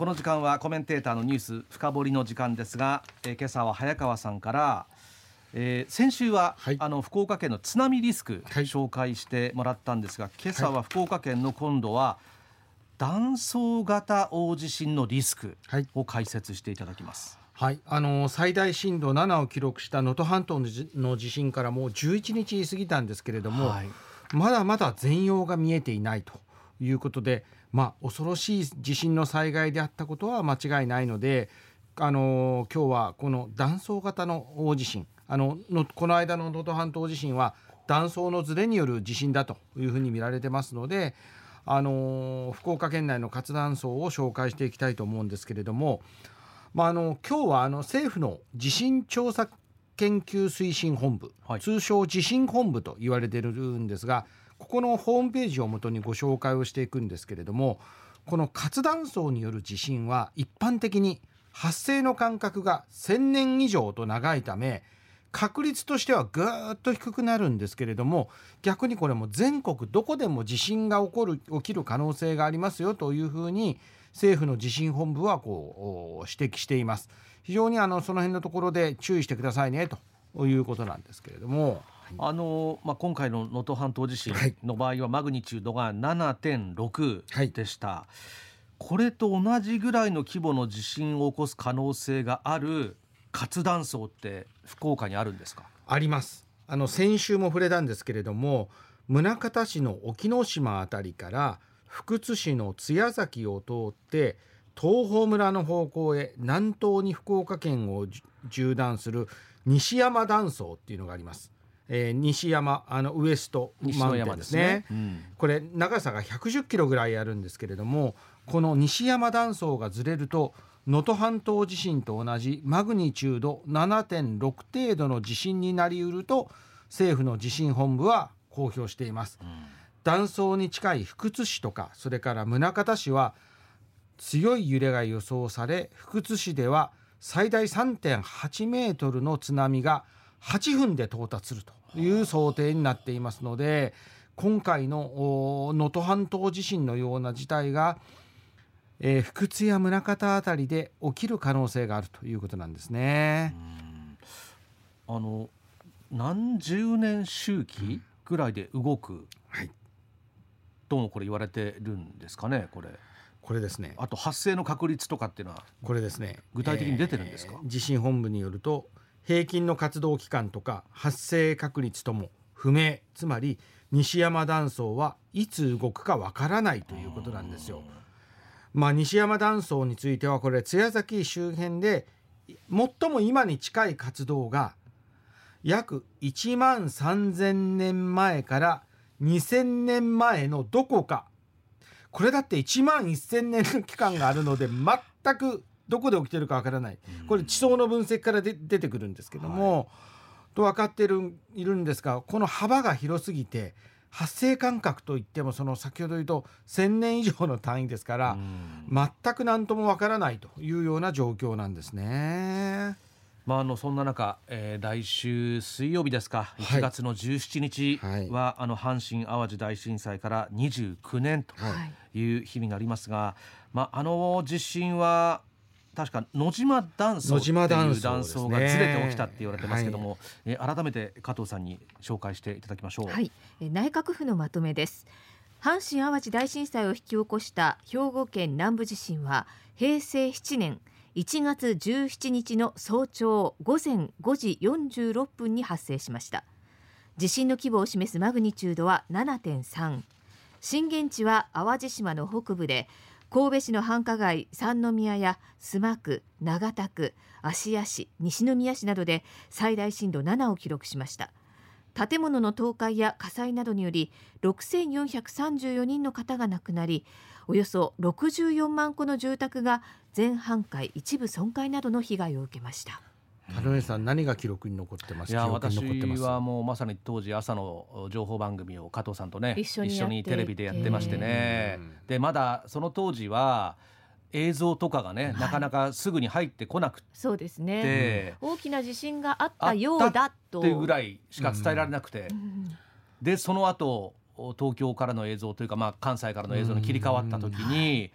この時間はコメンテーターのニュース深掘りの時間ですが、えー、今朝は早川さんからえー、先週は、はい、あの福岡県の津波リスク、紹介してもらったんですが今朝は福岡県の今度は断層型大地震のリスクを解説していただきます。はい、あの最大震度7を記録した能登半島の地震からもう11日過ぎたんですけれども、はい、まだまだ全容が見えていないということで、まあ、恐ろしい地震の災害であったことは間違いないので、あの今日はこの断層型の大地震あののこの間の能登半島地震は断層のずれによる地震だというふうに見られてますので、あの福岡県内の活断層を紹介していきたいと思うんですけれども。まあ、あの今日はあの政府の地震調査研究推進本部、はい、通称地震本部と言われているんですがここのホームページをもとにご紹介をしていくんですけれどもこの活断層による地震は一般的に発生の間隔が1000年以上と長いため確率としてはぐーっと低くなるんですけれども逆にこれも全国どこでも地震が起こる起きる可能性がありますよというふうに政府の地震本部はこう指摘しています非常にあのその辺のところで注意してくださいねということなんですけれども。あのまあ、今回の能登半島地震の場合はマグニチュードが7.6でした、はい、これと同じぐらいの規模の地震を起こす可能性がある活断層って福岡にあるんですか？あります。あの先週も触れたんですけれども宗像市の沖ノ島あたりから福津市の津屋崎を通って東峰村の方向へ南東に福岡県を縦断する西山断層っていうのがあります。えー、西山あのウエストマウンテンですね、ね。うん、これ長さが110キロぐらいあるんですけれどもこの西山断層がずれると能登半島地震と同じマグニチュード7.6程度の地震になりうると政府の地震本部は公表しています。うん。断層に近い福津市とかそれから宗像市は強い揺れが予想され福津市では最大3.8メートルの津波が8分で到達するという想定になっていますので今回の能登半島地震のような事態が、えー、福津や宗像あたりで起きる可能性があるということなんですね。あの何十年周期ぐらいで動くともこれ言われてるんですかねこれ。これですね。あと発生の確率とかっていうのはこれですね。具体的に出てるんですか、えー、地震本部によると平均の活動期間とか発生確率とも不明つまり西山断層はいつ動くかわからないということなんですよ。まあ、西山断層についてはこれ津崎周辺で最も今に近い活動が約1万3,000年前から2000年前のどこかこれだって1万1000年の期間があるので全くどこで起きてるかわからない。これ地層の分析から出てくるんですけども、はい、と分かってるいるんですがこの幅が広すぎて発生間隔といってもその先ほど言うと1,000年以上の単位ですから全く何ともわからないというような状況なんですね。まあ、あのそんな中、えー、来週水曜日ですか。1月の17日は、はい、あの阪神・淡路大震災から29年とい。う日になりますが、はい、まあ、あの地震は確か野島断層という断層がずれて起きたって言われてますけども、ねはい、え改めて加藤さんに紹介していただきましょう。はい、内閣府のまとめです。阪神・淡路大震災を引き起こした兵庫県南部地震は平成7年1月17日の早朝午前5時46分に発生しました。地震の規模を示すマグニチュードは7.3震源地は淡路島の北部で神戸市の繁華街三宮や須磨区長田区芦屋市西宮市などで最大震度7を記録しました。建物の倒壊や火災などにより6434人の方が亡くなりおよそ64万戸の住宅が全半壊一部損壊などの被害を受けました。田上さん何が記録に残ってます？いや私はもうまさに当時朝の情報番組を加藤さんとね一緒にテレビでやってましてね。でまだその当時は映像とかがね、はい、なかなかすぐに入ってこなくてそうですね、大きな地震があったようだと。っていうぐらいしか伝えられなくて、うん、でその後東京からの映像というか、まあ、関西からの映像に切り替わった時に、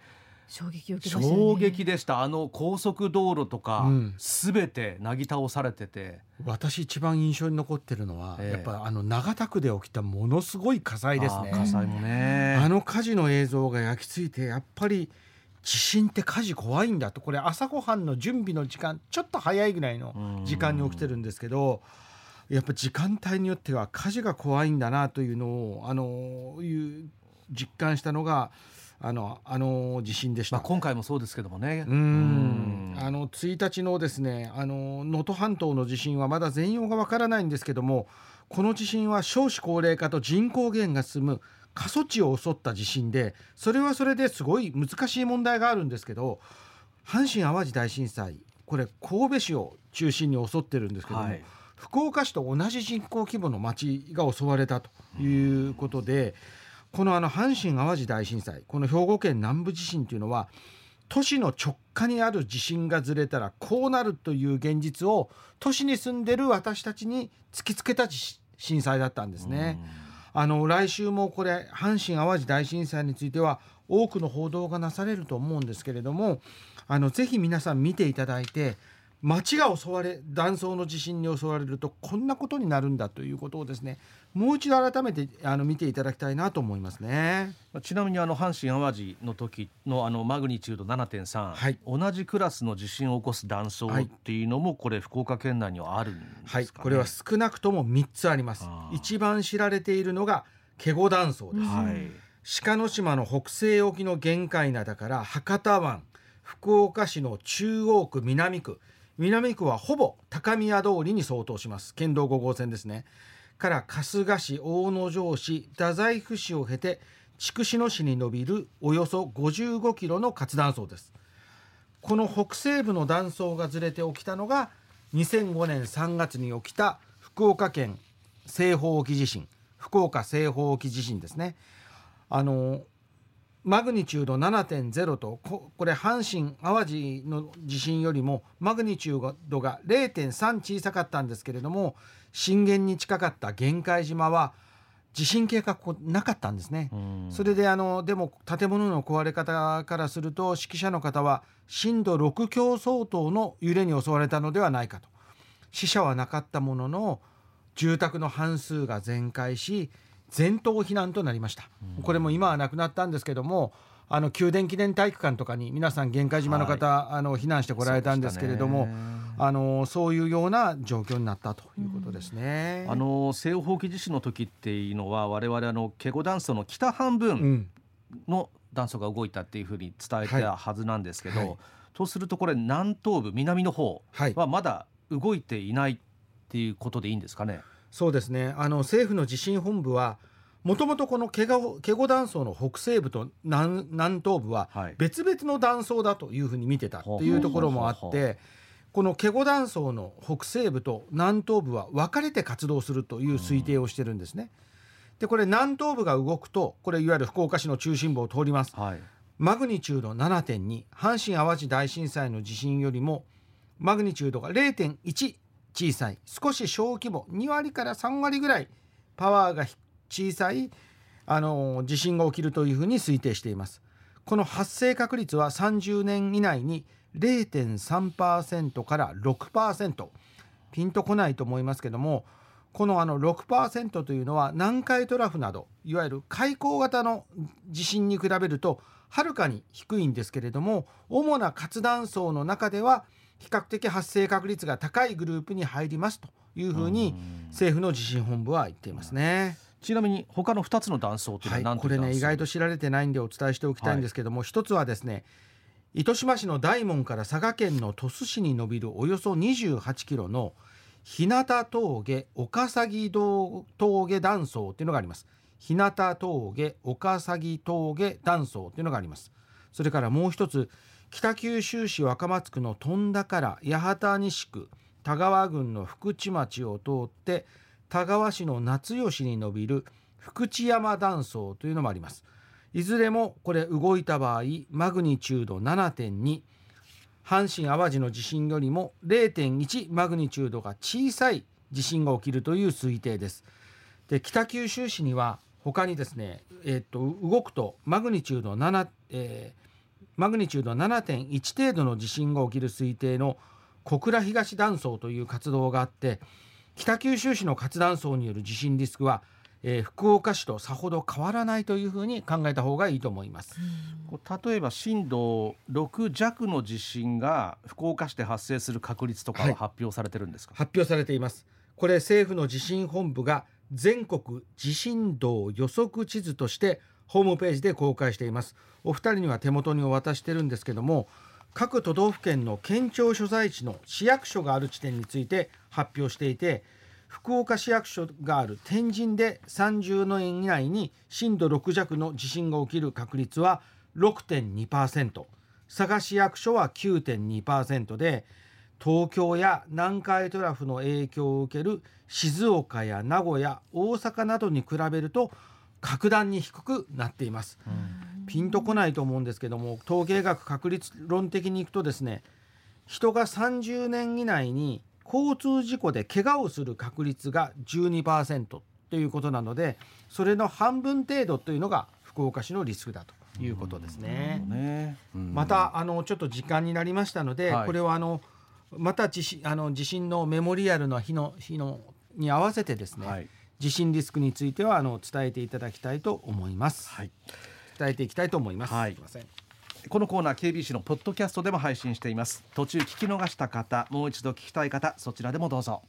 衝撃を受けました、ね、衝撃でした。あの高速道路とかすべ、うん、てなぎ倒されてて。私一番印象に残ってるのは、えー、やっぱあの長田区で起きたものすごい火災ですね。火災もね。あの火事の映像が焼き付いてやっぱり地震って火事怖いんだと。これ朝ごはんの準備の時間ちょっと早いぐらいの時間に起きてるんですけどやっぱ時間帯によっては火事が怖いんだなというのをあのいう実感したのがあのあの地震でした、まあ、今回もそうですけどもね。うん。あの1日のですねあの能登半島の地震はまだ全容がわからないんですけどもこの地震は少子高齢化と人口減が進む過疎地を襲った地震でそれはそれですごい難しい問題があるんですけど阪神・淡路大震災これ神戸市を中心に襲ってるんですけども、はい、福岡市と同じ人口規模の町が襲われたということで。このあの阪神・淡路大震災この兵庫県南部地震というのは都市の直下にある地震がずれたらこうなるという現実を都市に住んでる私たちに突きつけた震災だったんですね。あの来週もこれ阪神・淡路大震災については多くの報道がなされると思うんですけれどもあのぜひ皆さん見ていただいて町が襲われ断層の地震に襲われるとこんなことになるんだということをですねもう一度改めてあの見ていただきたいなと思いますね。ちなみにあの阪神・淡路の時のあのマグニチュード7.3、はい、同じクラスの地震を起こす断層っていうのもこれ福岡県内にはあるんですか、ね、はい、これは少なくとも3つあります。一番知られているのがケゴ断層です、はい、鹿の島の北西沖の玄界灘から博多湾福岡市の中央区南区南区はほぼ高宮通りに相当します。県道5号線ですね。から春日市大野城市太宰府市を経て筑紫野市に伸びるおよそ55キロの活断層です。この北西部の断層がずれて起きたのが2005年3月に起きた福岡県西方沖地震。福岡西方沖地震ですね。あのマグニチュード7.0とこれ阪神・淡路の地震よりもマグニチュードが0.3小さかったんですけれども震源に近かった玄界島は地震計画なかったんですね。それであのでも建物の壊れ方からすると指揮者の方は震度6強相当の揺れに襲われたのではないかと死者はなかったものの住宅の半数が全壊し全島避難となりました。これも今はなくなったんですけどもあの宮殿記念体育館とかに皆さん玄界島の方、はい、あの避難してこられたんですけれども、あのそういうような状況になったということですね。うん、あの西方沖地震の時っていうのは我々あのケゴ断層の北半分の断層が動いたっていうふうに伝えたはずなんですけど、はい。はい、とするとこれ南東部南の方はまだ動いていないっていうことでいいんですかね？そうですね。あの政府の地震本部はもともとこのケゴケゴ断層の北西部と南南東部は別々の断層だというふうに見てたっていうところもあって、このケゴ断層の北西部と南東部は分かれて活動するという推定をしてるんですね。でこれ南東部が動くとこれいわゆる福岡市の中心部を通ります。はい、マグニチュード7.2阪神・淡路大震災の地震よりもマグニチュードが0.1小さい少し小規模2割から3割ぐらいパワーが小さいあの地震が起きるというふうに推定しています。この発生確率は30年以内に0.3%から6%ピンとこないと思いますけどもこのあの6%というのは南海トラフなどいわゆる海溝型の地震に比べるとはるかに低いんですけれども主な活断層の中では比較的発生確率が高いグループに入りますというふうに政府の地震本部は言っていますね。ちなみに他の2つの断層というのははい、これね意外と知られてないんでお伝えしておきたいんですけども、はい、一つはですね糸島市の大門から佐賀県の鳥栖市に伸びるおよそ28キロの日向峠岡崎峠断層というのがあります。日向峠岡崎峠断層というのがあります。それからもう一つ北九州市若松区の富田から八幡西区田川郡の福知町を通って田川市の夏吉に伸びる福知山断層というのもあります。いずれもこれ動いた場合マグニチュード7.2阪神・淡路の地震よりも0.1マグニチュードが小さい地震が起きるという推定です。で北九州市には他にですね、えー、っと動くとマグニチュード7、えーマグニチュード7.1程度の地震が起きる推定の小倉東断層という活動があって北九州市の活断層による地震リスクはえー、福岡市とさほど変わらないというふうに考えた方がいいと思います。例えば震度6弱の地震が福岡市で発生する確率とかは発表されてるんですか、はい、発表されています。これ政府の地震本部が全国地震動予測地図としてホームページで公開しています。お二人には手元にお渡してるんですけども。各都道府県の県庁所在地の市役所がある地点について発表していて福岡市役所がある天神で30年以内に震度6弱の地震が起きる確率は6.2%佐賀市役所は9.2%で東京や南海トラフの影響を受ける静岡や名古屋大阪などに比べると格段に低くなっています、ピンとこないと思うんですけども統計学確率論的にいくとですね人が30年以内に交通事故で怪我をする確率が12%ということなのでそれの半分程度というのが福岡市のリスクだということですね。ね。またあのちょっと時間になりましたので、はい、これはあのまた地震あの地震のメモリアルの日の日のに合わせてですね、はい、地震リスクについてはあの伝えていただきたいと思います。はい、伝えていきたいと思います。はい、すみません。このコーナー KBC のポッドキャストでも配信しています途中聞き逃した方もう一度聞きたい方そちらでもどうぞ